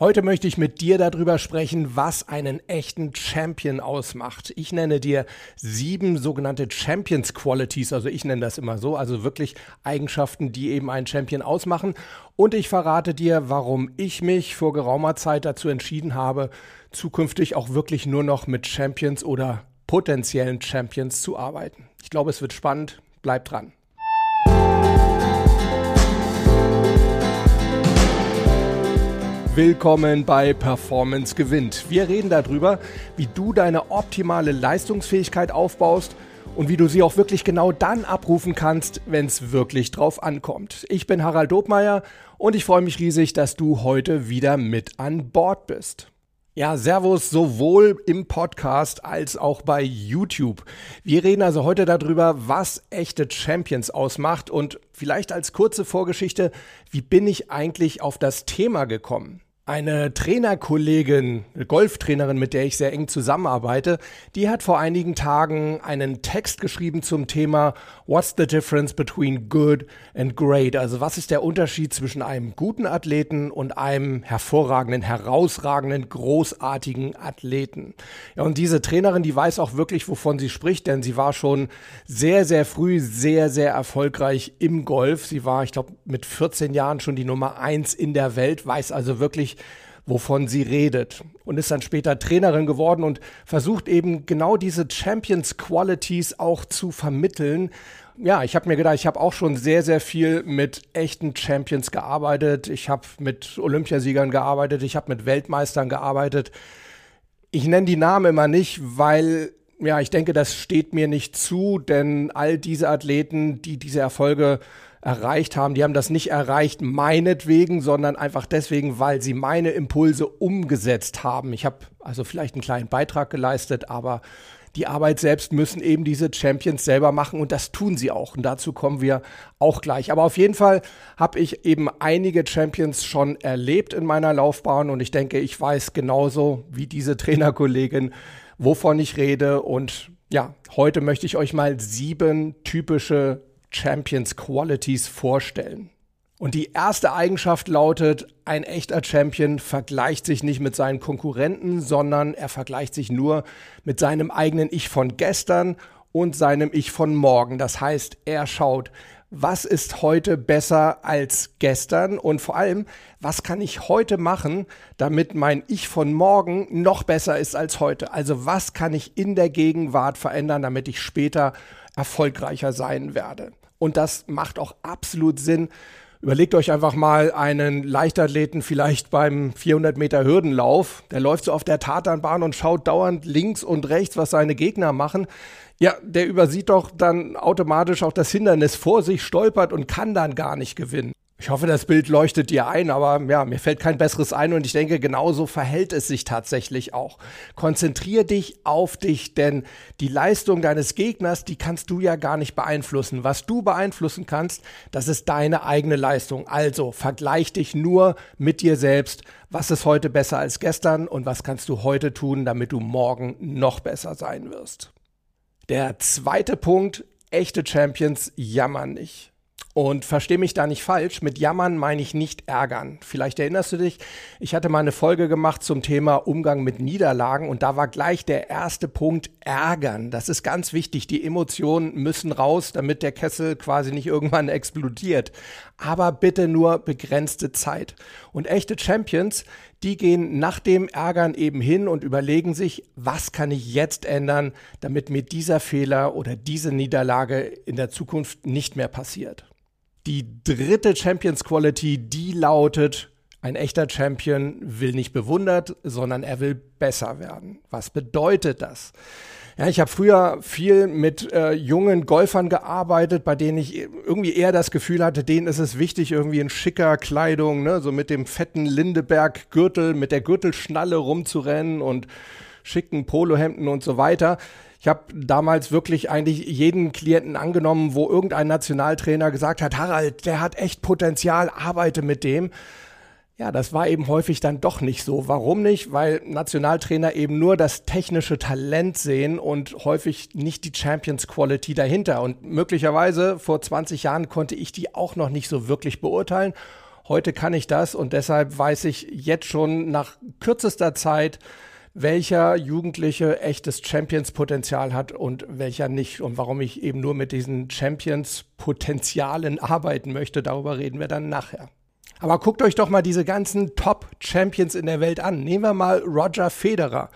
Heute möchte ich mit dir darüber sprechen, was einen echten Champion ausmacht. Ich nenne dir sieben sogenannte Champions Qualities, also ich nenne das immer so, also wirklich Eigenschaften, die eben einen Champion ausmachen. Und ich verrate dir, warum ich mich vor geraumer Zeit dazu entschieden habe, zukünftig auch wirklich nur noch mit Champions oder potenziellen Champions zu arbeiten. Ich glaube, es wird spannend. Bleib dran. Willkommen bei Performance gewinnt. Wir reden darüber, wie du deine optimale Leistungsfähigkeit aufbaust und wie du sie auch wirklich genau dann abrufen kannst, wenn es wirklich drauf ankommt. Ich bin Harald Dobmeier und ich freue mich riesig, dass du heute wieder mit an Bord bist. Ja, Servus sowohl im Podcast als auch bei YouTube. Wir reden also heute darüber, was echte Champions ausmacht und vielleicht als kurze Vorgeschichte, wie bin ich eigentlich auf das Thema gekommen? Eine Trainerkollegin, Golftrainerin, mit der ich sehr eng zusammenarbeite, die hat vor einigen Tagen einen Text geschrieben zum Thema What's the difference between good and great? Also was ist der Unterschied zwischen einem guten Athleten und einem hervorragenden, herausragenden, großartigen Athleten? Ja, und diese Trainerin, die weiß auch wirklich, wovon sie spricht, denn sie war schon sehr, sehr früh sehr, sehr erfolgreich im Golf. Sie war, ich glaube, mit 14 Jahren schon die Nummer eins in der Welt, weiß also wirklich, wovon sie redet und ist dann später Trainerin geworden und versucht eben genau diese Champions Qualities auch zu vermitteln. Ja, ich habe mir gedacht, ich habe auch schon sehr, sehr viel mit echten Champions gearbeitet. Ich habe mit Olympiasiegern gearbeitet, ich habe mit Weltmeistern gearbeitet. Ich nenne die Namen immer nicht, weil ja, ich denke, das steht mir nicht zu, denn all diese Athleten, die diese Erfolge erreicht haben. Die haben das nicht erreicht meinetwegen, sondern einfach deswegen, weil sie meine Impulse umgesetzt haben. Ich habe also vielleicht einen kleinen Beitrag geleistet, aber die Arbeit selbst müssen eben diese Champions selber machen und das tun sie auch. Und dazu kommen wir auch gleich. Aber auf jeden Fall habe ich eben einige Champions schon erlebt in meiner Laufbahn und ich denke, ich weiß genauso wie diese Trainerkollegin, wovon ich rede. Und ja, heute möchte ich euch mal sieben typische Champions Qualities vorstellen. Und die erste Eigenschaft lautet, ein echter Champion vergleicht sich nicht mit seinen Konkurrenten, sondern er vergleicht sich nur mit seinem eigenen Ich von gestern und seinem Ich von morgen. Das heißt, er schaut, was ist heute besser als gestern und vor allem, was kann ich heute machen, damit mein Ich von morgen noch besser ist als heute. Also was kann ich in der Gegenwart verändern, damit ich später erfolgreicher sein werde. Und das macht auch absolut Sinn. Überlegt euch einfach mal einen Leichtathleten vielleicht beim 400 Meter Hürdenlauf. Der läuft so auf der Tatanbahn und schaut dauernd links und rechts, was seine Gegner machen. Ja, der übersieht doch dann automatisch auch das Hindernis vor sich, stolpert und kann dann gar nicht gewinnen. Ich hoffe, das Bild leuchtet dir ein, aber ja, mir fällt kein besseres ein und ich denke, genauso verhält es sich tatsächlich auch. Konzentrier dich auf dich, denn die Leistung deines Gegners, die kannst du ja gar nicht beeinflussen. Was du beeinflussen kannst, das ist deine eigene Leistung. Also vergleich dich nur mit dir selbst. Was ist heute besser als gestern und was kannst du heute tun, damit du morgen noch besser sein wirst? Der zweite Punkt, echte Champions jammern nicht. Und versteh mich da nicht falsch, mit jammern meine ich nicht ärgern. Vielleicht erinnerst du dich, ich hatte mal eine Folge gemacht zum Thema Umgang mit Niederlagen und da war gleich der erste Punkt ärgern. Das ist ganz wichtig. Die Emotionen müssen raus, damit der Kessel quasi nicht irgendwann explodiert. Aber bitte nur begrenzte Zeit. Und echte Champions, die gehen nach dem Ärgern eben hin und überlegen sich, was kann ich jetzt ändern, damit mir dieser Fehler oder diese Niederlage in der Zukunft nicht mehr passiert. Die dritte Champions Quality, die lautet, ein echter Champion will nicht bewundert, sondern er will besser werden. Was bedeutet das? Ja, ich habe früher viel mit äh, jungen Golfern gearbeitet, bei denen ich irgendwie eher das Gefühl hatte, denen ist es wichtig, irgendwie in schicker Kleidung, ne, so mit dem fetten Lindeberg-Gürtel, mit der Gürtelschnalle rumzurennen und schicken Polohemden und so weiter. Ich habe damals wirklich eigentlich jeden Klienten angenommen, wo irgendein Nationaltrainer gesagt hat, Harald, der hat echt Potenzial, arbeite mit dem. Ja, das war eben häufig dann doch nicht so. Warum nicht? Weil Nationaltrainer eben nur das technische Talent sehen und häufig nicht die Champions Quality dahinter. Und möglicherweise vor 20 Jahren konnte ich die auch noch nicht so wirklich beurteilen. Heute kann ich das und deshalb weiß ich jetzt schon nach kürzester Zeit, welcher Jugendliche echtes Champions-Potenzial hat und welcher nicht. Und warum ich eben nur mit diesen Champions-Potenzialen arbeiten möchte, darüber reden wir dann nachher. Aber guckt euch doch mal diese ganzen Top-Champions in der Welt an. Nehmen wir mal Roger Federer.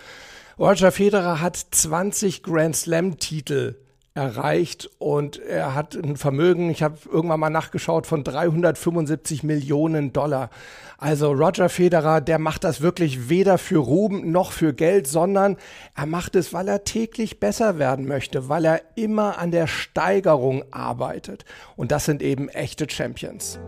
Roger Federer hat 20 Grand Slam-Titel erreicht und er hat ein Vermögen, ich habe irgendwann mal nachgeschaut, von 375 Millionen Dollar. Also Roger Federer, der macht das wirklich weder für Ruhm noch für Geld, sondern er macht es, weil er täglich besser werden möchte, weil er immer an der Steigerung arbeitet. Und das sind eben echte Champions.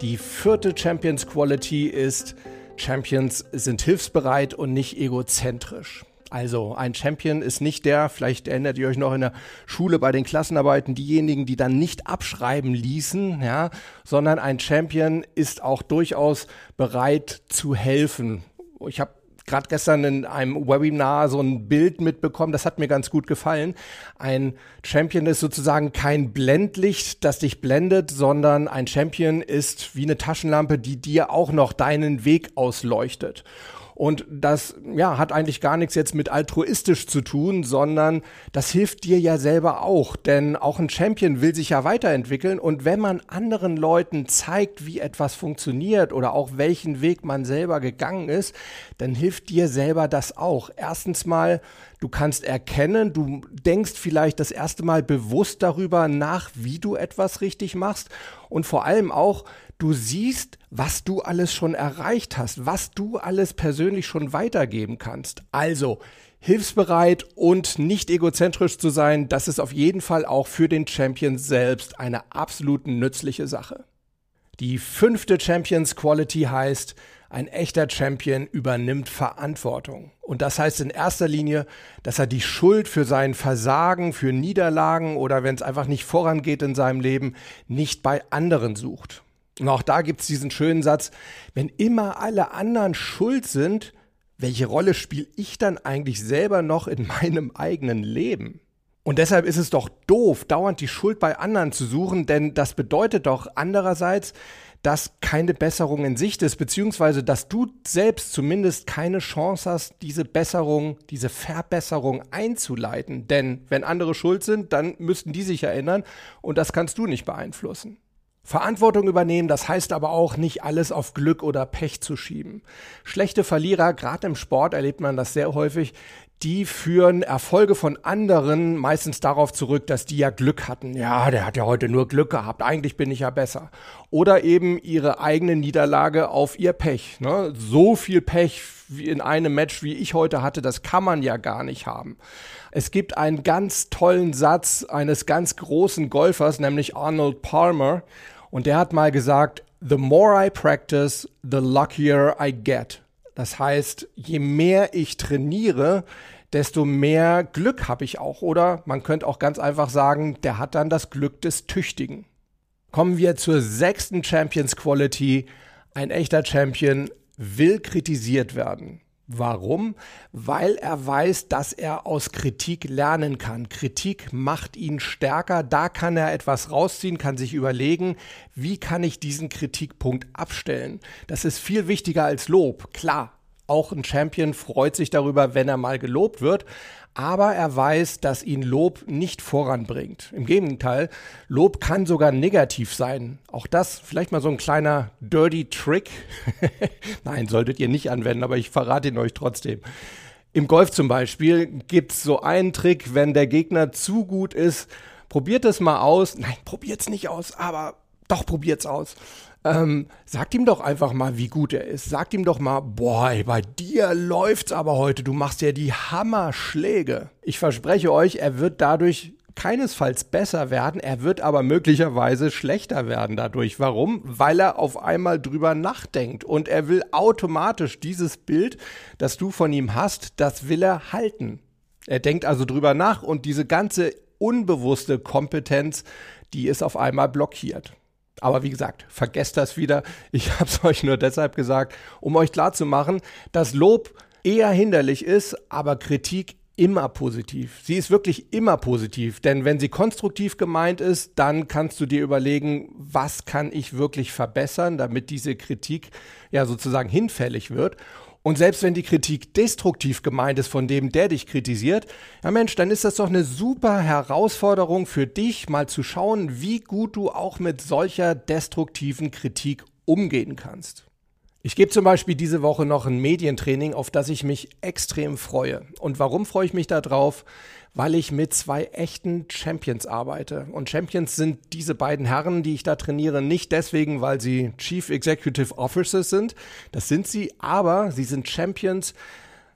Die vierte Champions Quality ist, Champions sind hilfsbereit und nicht egozentrisch. Also ein Champion ist nicht der, vielleicht erinnert ihr euch noch in der Schule bei den Klassenarbeiten, diejenigen, die dann nicht abschreiben ließen, ja, sondern ein Champion ist auch durchaus bereit zu helfen. Ich habe gerade gestern in einem Webinar so ein Bild mitbekommen, das hat mir ganz gut gefallen. Ein Champion ist sozusagen kein Blendlicht, das dich blendet, sondern ein Champion ist wie eine Taschenlampe, die dir auch noch deinen Weg ausleuchtet. Und das ja, hat eigentlich gar nichts jetzt mit altruistisch zu tun, sondern das hilft dir ja selber auch. Denn auch ein Champion will sich ja weiterentwickeln. Und wenn man anderen Leuten zeigt, wie etwas funktioniert oder auch welchen Weg man selber gegangen ist, dann hilft dir selber das auch. Erstens mal, du kannst erkennen, du denkst vielleicht das erste Mal bewusst darüber nach, wie du etwas richtig machst. Und vor allem auch, du siehst, was du alles schon erreicht hast, was du alles persönlich schon weitergeben kannst. Also, hilfsbereit und nicht egozentrisch zu sein, das ist auf jeden Fall auch für den Champion selbst eine absolut nützliche Sache. Die fünfte Champions Quality heißt, ein echter Champion übernimmt Verantwortung. Und das heißt in erster Linie, dass er die Schuld für sein Versagen, für Niederlagen oder wenn es einfach nicht vorangeht in seinem Leben, nicht bei anderen sucht. Und auch da gibt es diesen schönen Satz, wenn immer alle anderen schuld sind, welche Rolle spiele ich dann eigentlich selber noch in meinem eigenen Leben? Und deshalb ist es doch doof, dauernd die Schuld bei anderen zu suchen, denn das bedeutet doch andererseits, dass keine Besserung in Sicht ist, beziehungsweise dass du selbst zumindest keine Chance hast, diese Besserung, diese Verbesserung einzuleiten. Denn wenn andere schuld sind, dann müssten die sich erinnern und das kannst du nicht beeinflussen. Verantwortung übernehmen, das heißt aber auch nicht alles auf Glück oder Pech zu schieben. Schlechte Verlierer, gerade im Sport erlebt man das sehr häufig, die führen Erfolge von anderen meistens darauf zurück, dass die ja Glück hatten. Ja, der hat ja heute nur Glück gehabt, eigentlich bin ich ja besser. Oder eben ihre eigene Niederlage auf ihr Pech. Ne? So viel Pech wie in einem Match, wie ich heute hatte, das kann man ja gar nicht haben. Es gibt einen ganz tollen Satz eines ganz großen Golfers, nämlich Arnold Palmer, und der hat mal gesagt, The more I practice, the luckier I get. Das heißt, je mehr ich trainiere, desto mehr Glück habe ich auch. Oder man könnte auch ganz einfach sagen, der hat dann das Glück des Tüchtigen. Kommen wir zur sechsten Champions Quality. Ein echter Champion will kritisiert werden. Warum? Weil er weiß, dass er aus Kritik lernen kann. Kritik macht ihn stärker. Da kann er etwas rausziehen, kann sich überlegen, wie kann ich diesen Kritikpunkt abstellen. Das ist viel wichtiger als Lob. Klar, auch ein Champion freut sich darüber, wenn er mal gelobt wird aber er weiß, dass ihn Lob nicht voranbringt. Im Gegenteil, Lob kann sogar negativ sein. Auch das vielleicht mal so ein kleiner dirty Trick. Nein, solltet ihr nicht anwenden, aber ich verrate ihn euch trotzdem. Im Golf zum Beispiel gibt es so einen Trick, wenn der Gegner zu gut ist, probiert es mal aus. Nein, probiert es nicht aus, aber doch probiert es aus. Ähm, sagt ihm doch einfach mal, wie gut er ist. Sagt ihm doch mal, boah, ey, bei dir läuft's aber heute. Du machst ja die Hammerschläge. Ich verspreche euch, er wird dadurch keinesfalls besser werden, er wird aber möglicherweise schlechter werden dadurch. Warum? Weil er auf einmal drüber nachdenkt und er will automatisch dieses Bild, das du von ihm hast, das will er halten. Er denkt also drüber nach und diese ganze unbewusste Kompetenz, die ist auf einmal blockiert. Aber wie gesagt, vergesst das wieder. Ich habe es euch nur deshalb gesagt, um euch klarzumachen, dass Lob eher hinderlich ist, aber Kritik immer positiv. Sie ist wirklich immer positiv, denn wenn sie konstruktiv gemeint ist, dann kannst du dir überlegen, was kann ich wirklich verbessern, damit diese Kritik ja sozusagen hinfällig wird. Und selbst wenn die Kritik destruktiv gemeint ist von dem, der dich kritisiert, ja Mensch, dann ist das doch eine super Herausforderung für dich, mal zu schauen, wie gut du auch mit solcher destruktiven Kritik umgehen kannst. Ich gebe zum Beispiel diese Woche noch ein Medientraining, auf das ich mich extrem freue. Und warum freue ich mich darauf? Weil ich mit zwei echten Champions arbeite. Und Champions sind diese beiden Herren, die ich da trainiere, nicht deswegen, weil sie Chief Executive Officers sind. Das sind sie, aber sie sind Champions.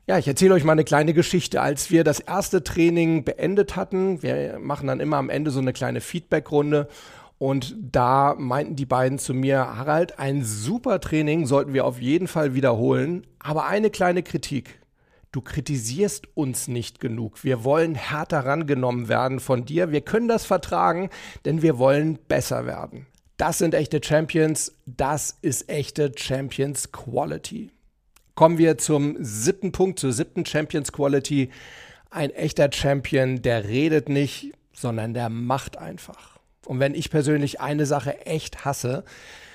Ja, ich erzähle euch mal eine kleine Geschichte. Als wir das erste Training beendet hatten, wir machen dann immer am Ende so eine kleine Feedback-Runde und da meinten die beiden zu mir, Harald, ein super Training sollten wir auf jeden Fall wiederholen, aber eine kleine Kritik. Du kritisierst uns nicht genug. Wir wollen härter rangenommen werden von dir. Wir können das vertragen, denn wir wollen besser werden. Das sind echte Champions. Das ist echte Champions Quality. Kommen wir zum siebten Punkt, zur siebten Champions Quality. Ein echter Champion, der redet nicht, sondern der macht einfach. Und wenn ich persönlich eine Sache echt hasse,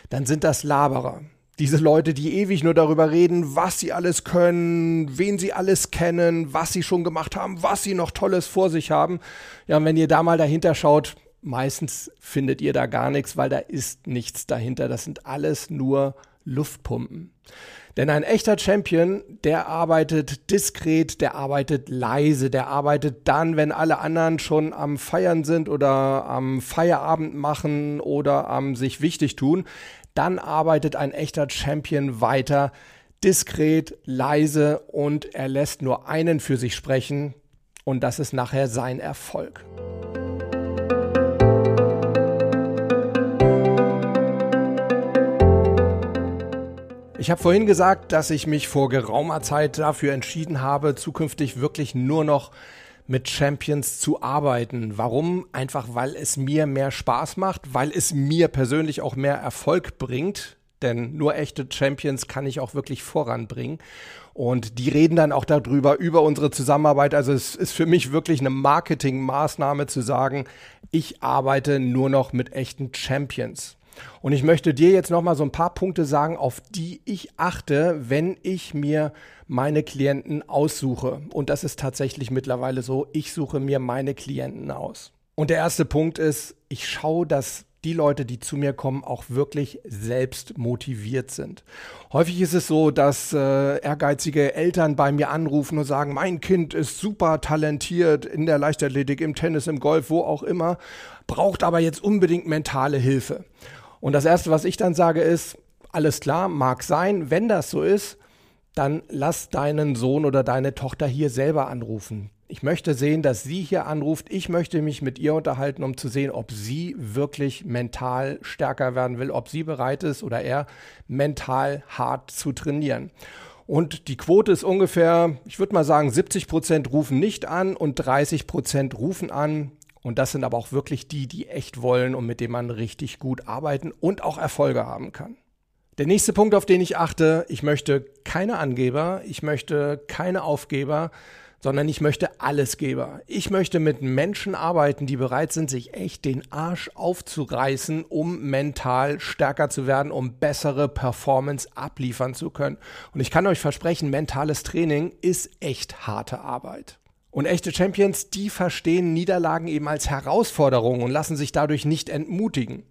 dann sind das Laberer. Diese Leute, die ewig nur darüber reden, was sie alles können, wen sie alles kennen, was sie schon gemacht haben, was sie noch Tolles vor sich haben. Ja, und wenn ihr da mal dahinter schaut, meistens findet ihr da gar nichts, weil da ist nichts dahinter. Das sind alles nur Luftpumpen. Denn ein echter Champion, der arbeitet diskret, der arbeitet leise, der arbeitet dann, wenn alle anderen schon am Feiern sind oder am Feierabend machen oder am sich wichtig tun. Dann arbeitet ein echter Champion weiter, diskret, leise und er lässt nur einen für sich sprechen und das ist nachher sein Erfolg. Ich habe vorhin gesagt, dass ich mich vor geraumer Zeit dafür entschieden habe, zukünftig wirklich nur noch mit Champions zu arbeiten. Warum? Einfach weil es mir mehr Spaß macht, weil es mir persönlich auch mehr Erfolg bringt. Denn nur echte Champions kann ich auch wirklich voranbringen. Und die reden dann auch darüber, über unsere Zusammenarbeit. Also es ist für mich wirklich eine Marketingmaßnahme zu sagen, ich arbeite nur noch mit echten Champions. Und ich möchte dir jetzt noch mal so ein paar Punkte sagen, auf die ich achte, wenn ich mir meine Klienten aussuche. Und das ist tatsächlich mittlerweile so, ich suche mir meine Klienten aus. Und der erste Punkt ist, ich schaue, dass die Leute, die zu mir kommen, auch wirklich selbst motiviert sind. Häufig ist es so, dass äh, ehrgeizige Eltern bei mir anrufen und sagen, mein Kind ist super talentiert in der Leichtathletik, im Tennis, im Golf, wo auch immer, braucht aber jetzt unbedingt mentale Hilfe. Und das Erste, was ich dann sage, ist, alles klar, mag sein, wenn das so ist, dann lass deinen Sohn oder deine Tochter hier selber anrufen. Ich möchte sehen, dass sie hier anruft. Ich möchte mich mit ihr unterhalten, um zu sehen, ob sie wirklich mental stärker werden will, ob sie bereit ist oder er mental hart zu trainieren. Und die Quote ist ungefähr, ich würde mal sagen, 70 Prozent rufen nicht an und 30 Prozent rufen an. Und das sind aber auch wirklich die, die echt wollen und mit denen man richtig gut arbeiten und auch Erfolge haben kann. Der nächste Punkt, auf den ich achte, ich möchte keine Angeber, ich möchte keine Aufgeber, sondern ich möchte Allesgeber. Ich möchte mit Menschen arbeiten, die bereit sind, sich echt den Arsch aufzureißen, um mental stärker zu werden, um bessere Performance abliefern zu können. Und ich kann euch versprechen, mentales Training ist echt harte Arbeit. Und echte Champions, die verstehen Niederlagen eben als Herausforderung und lassen sich dadurch nicht entmutigen.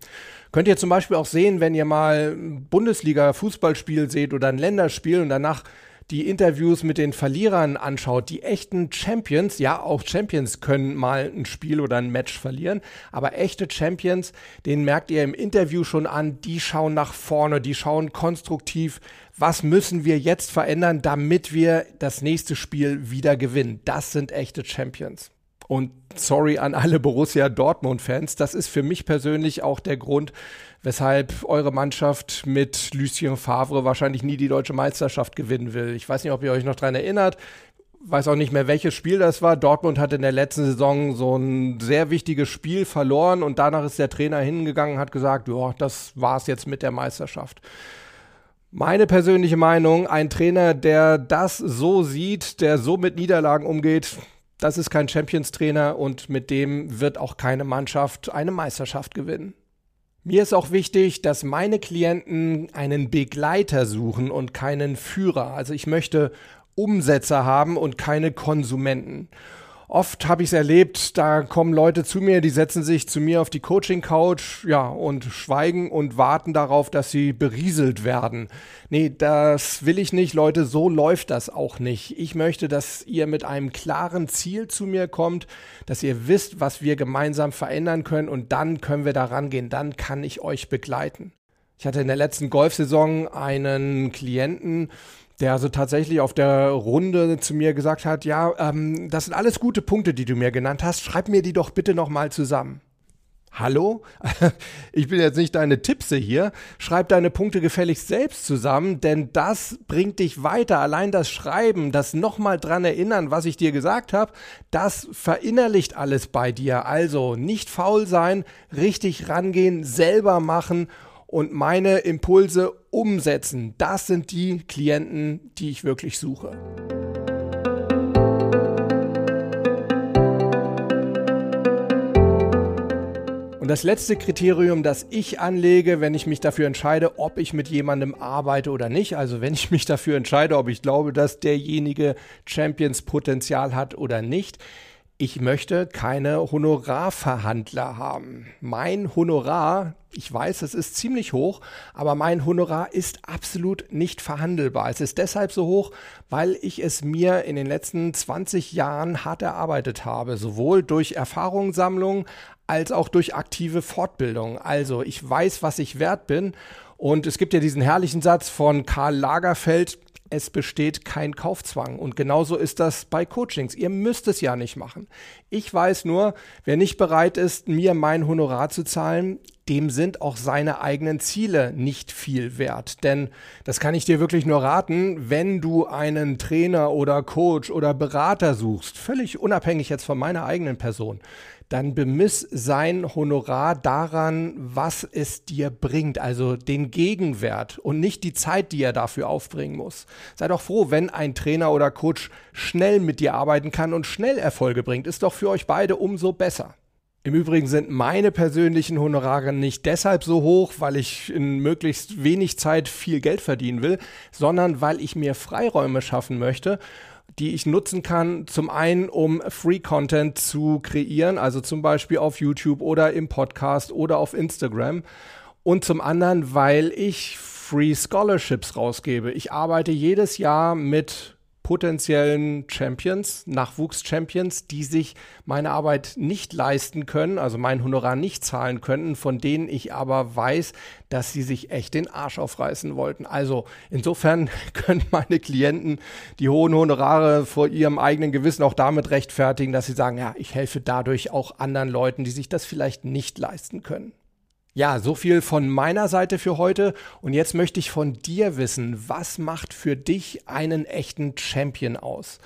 Könnt ihr zum Beispiel auch sehen, wenn ihr mal Bundesliga-Fußballspiel seht oder ein Länderspiel und danach die Interviews mit den Verlierern anschaut, die echten Champions, ja, auch Champions können mal ein Spiel oder ein Match verlieren, aber echte Champions, den merkt ihr im Interview schon an, die schauen nach vorne, die schauen konstruktiv, was müssen wir jetzt verändern, damit wir das nächste Spiel wieder gewinnen. Das sind echte Champions. Und sorry an alle Borussia Dortmund-Fans, das ist für mich persönlich auch der Grund, weshalb eure Mannschaft mit Lucien Favre wahrscheinlich nie die deutsche Meisterschaft gewinnen will. Ich weiß nicht, ob ihr euch noch daran erinnert. Weiß auch nicht mehr, welches Spiel das war. Dortmund hat in der letzten Saison so ein sehr wichtiges Spiel verloren und danach ist der Trainer hingegangen und hat gesagt, ja, das war's jetzt mit der Meisterschaft. Meine persönliche Meinung, ein Trainer, der das so sieht, der so mit Niederlagen umgeht, das ist kein Champions-Trainer und mit dem wird auch keine Mannschaft eine Meisterschaft gewinnen. Mir ist auch wichtig, dass meine Klienten einen Begleiter suchen und keinen Führer. Also ich möchte Umsetzer haben und keine Konsumenten. Oft habe ich es erlebt, da kommen Leute zu mir, die setzen sich zu mir auf die Coaching-Couch, ja, und schweigen und warten darauf, dass sie berieselt werden. Nee, das will ich nicht, Leute, so läuft das auch nicht. Ich möchte, dass ihr mit einem klaren Ziel zu mir kommt, dass ihr wisst, was wir gemeinsam verändern können und dann können wir da rangehen, dann kann ich euch begleiten. Ich hatte in der letzten Golfsaison einen Klienten, der also tatsächlich auf der Runde zu mir gesagt hat, ja, ähm, das sind alles gute Punkte, die du mir genannt hast, schreib mir die doch bitte nochmal zusammen. Hallo? Ich bin jetzt nicht deine Tippse hier. Schreib deine Punkte gefälligst selbst zusammen, denn das bringt dich weiter. Allein das Schreiben, das nochmal dran erinnern, was ich dir gesagt habe, das verinnerlicht alles bei dir. Also nicht faul sein, richtig rangehen, selber machen und meine Impulse umsetzen. Das sind die Klienten, die ich wirklich suche. Und das letzte Kriterium, das ich anlege, wenn ich mich dafür entscheide, ob ich mit jemandem arbeite oder nicht, also wenn ich mich dafür entscheide, ob ich glaube, dass derjenige Champions Potenzial hat oder nicht, ich möchte keine Honorarverhandler haben. Mein Honorar, ich weiß, es ist ziemlich hoch, aber mein Honorar ist absolut nicht verhandelbar. Es ist deshalb so hoch, weil ich es mir in den letzten 20 Jahren hart erarbeitet habe, sowohl durch Erfahrungssammlung als auch durch aktive Fortbildung. Also ich weiß, was ich wert bin. Und es gibt ja diesen herrlichen Satz von Karl Lagerfeld, es besteht kein Kaufzwang. Und genauso ist das bei Coachings. Ihr müsst es ja nicht machen. Ich weiß nur, wer nicht bereit ist, mir mein Honorar zu zahlen, dem sind auch seine eigenen Ziele nicht viel wert. Denn das kann ich dir wirklich nur raten, wenn du einen Trainer oder Coach oder Berater suchst, völlig unabhängig jetzt von meiner eigenen Person, dann bemiss sein Honorar daran, was es dir bringt, also den Gegenwert und nicht die Zeit, die er dafür aufbringen muss. Sei doch froh, wenn ein Trainer oder Coach schnell mit dir arbeiten kann und schnell Erfolge bringt. Ist doch für euch beide umso besser. Im Übrigen sind meine persönlichen Honorare nicht deshalb so hoch, weil ich in möglichst wenig Zeit viel Geld verdienen will, sondern weil ich mir Freiräume schaffen möchte die ich nutzen kann, zum einen, um Free Content zu kreieren, also zum Beispiel auf YouTube oder im Podcast oder auf Instagram. Und zum anderen, weil ich Free Scholarships rausgebe. Ich arbeite jedes Jahr mit potenziellen Champions, Nachwuchs-Champions, die sich meine Arbeit nicht leisten können, also mein Honorar nicht zahlen könnten, von denen ich aber weiß, dass sie sich echt den Arsch aufreißen wollten. Also insofern können meine Klienten die hohen Honorare vor ihrem eigenen Gewissen auch damit rechtfertigen, dass sie sagen, ja, ich helfe dadurch auch anderen Leuten, die sich das vielleicht nicht leisten können. Ja, so viel von meiner Seite für heute. Und jetzt möchte ich von dir wissen, was macht für dich einen echten Champion aus?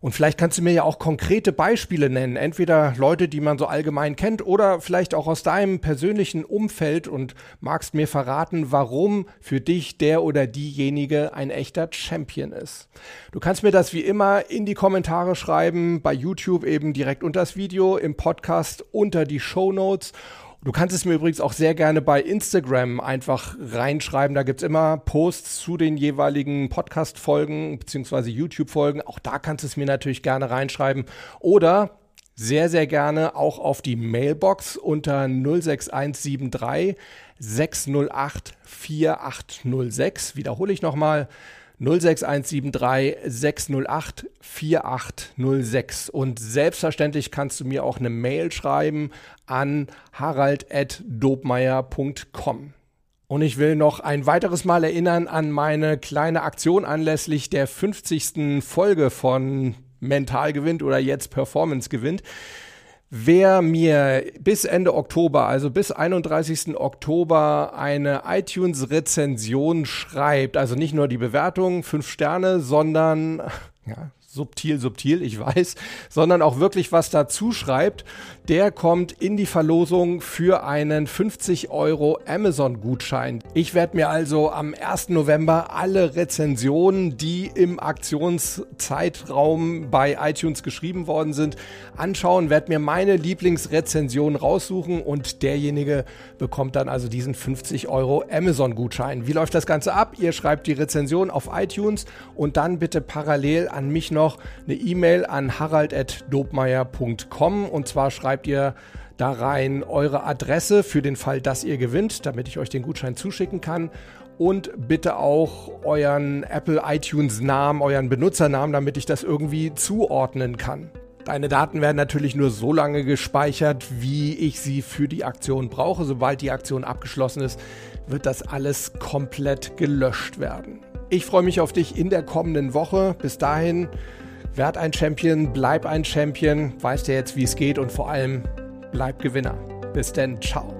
Und vielleicht kannst du mir ja auch konkrete Beispiele nennen, entweder Leute, die man so allgemein kennt oder vielleicht auch aus deinem persönlichen Umfeld und magst mir verraten, warum für dich der oder diejenige ein echter Champion ist. Du kannst mir das wie immer in die Kommentare schreiben, bei YouTube eben direkt unter das Video, im Podcast unter die Show Notes Du kannst es mir übrigens auch sehr gerne bei Instagram einfach reinschreiben. Da gibt's immer Posts zu den jeweiligen Podcast-Folgen beziehungsweise YouTube-Folgen. Auch da kannst du es mir natürlich gerne reinschreiben. Oder sehr, sehr gerne auch auf die Mailbox unter 06173 608 4806. Wiederhole ich nochmal. 06173 608 4806. Und selbstverständlich kannst du mir auch eine Mail schreiben an harald.dobmeier.com. Und ich will noch ein weiteres Mal erinnern an meine kleine Aktion anlässlich der 50. Folge von Mental gewinnt oder jetzt Performance gewinnt. Wer mir bis Ende Oktober, also bis 31. Oktober, eine iTunes-Rezension schreibt, also nicht nur die Bewertung, fünf Sterne, sondern ja, subtil, subtil, ich weiß, sondern auch wirklich was dazu schreibt, der kommt in die Verlosung für einen 50 Euro Amazon-Gutschein. Ich werde mir also am 1. November alle Rezensionen, die im Aktionszeitraum bei iTunes geschrieben worden sind, anschauen, werde mir meine Lieblingsrezension raussuchen und derjenige bekommt dann also diesen 50 Euro Amazon-Gutschein. Wie läuft das Ganze ab? Ihr schreibt die Rezension auf iTunes und dann bitte parallel an mich noch eine E-Mail an harald.dobmeier.com und zwar schreibt schreibt ihr da rein eure Adresse für den Fall, dass ihr gewinnt, damit ich euch den Gutschein zuschicken kann. Und bitte auch euren Apple iTunes Namen, euren Benutzernamen, damit ich das irgendwie zuordnen kann. Deine Daten werden natürlich nur so lange gespeichert, wie ich sie für die Aktion brauche. Sobald die Aktion abgeschlossen ist, wird das alles komplett gelöscht werden. Ich freue mich auf dich in der kommenden Woche. Bis dahin Werd ein Champion, bleib ein Champion, weißt ja jetzt, wie es geht und vor allem bleib Gewinner. Bis denn, ciao.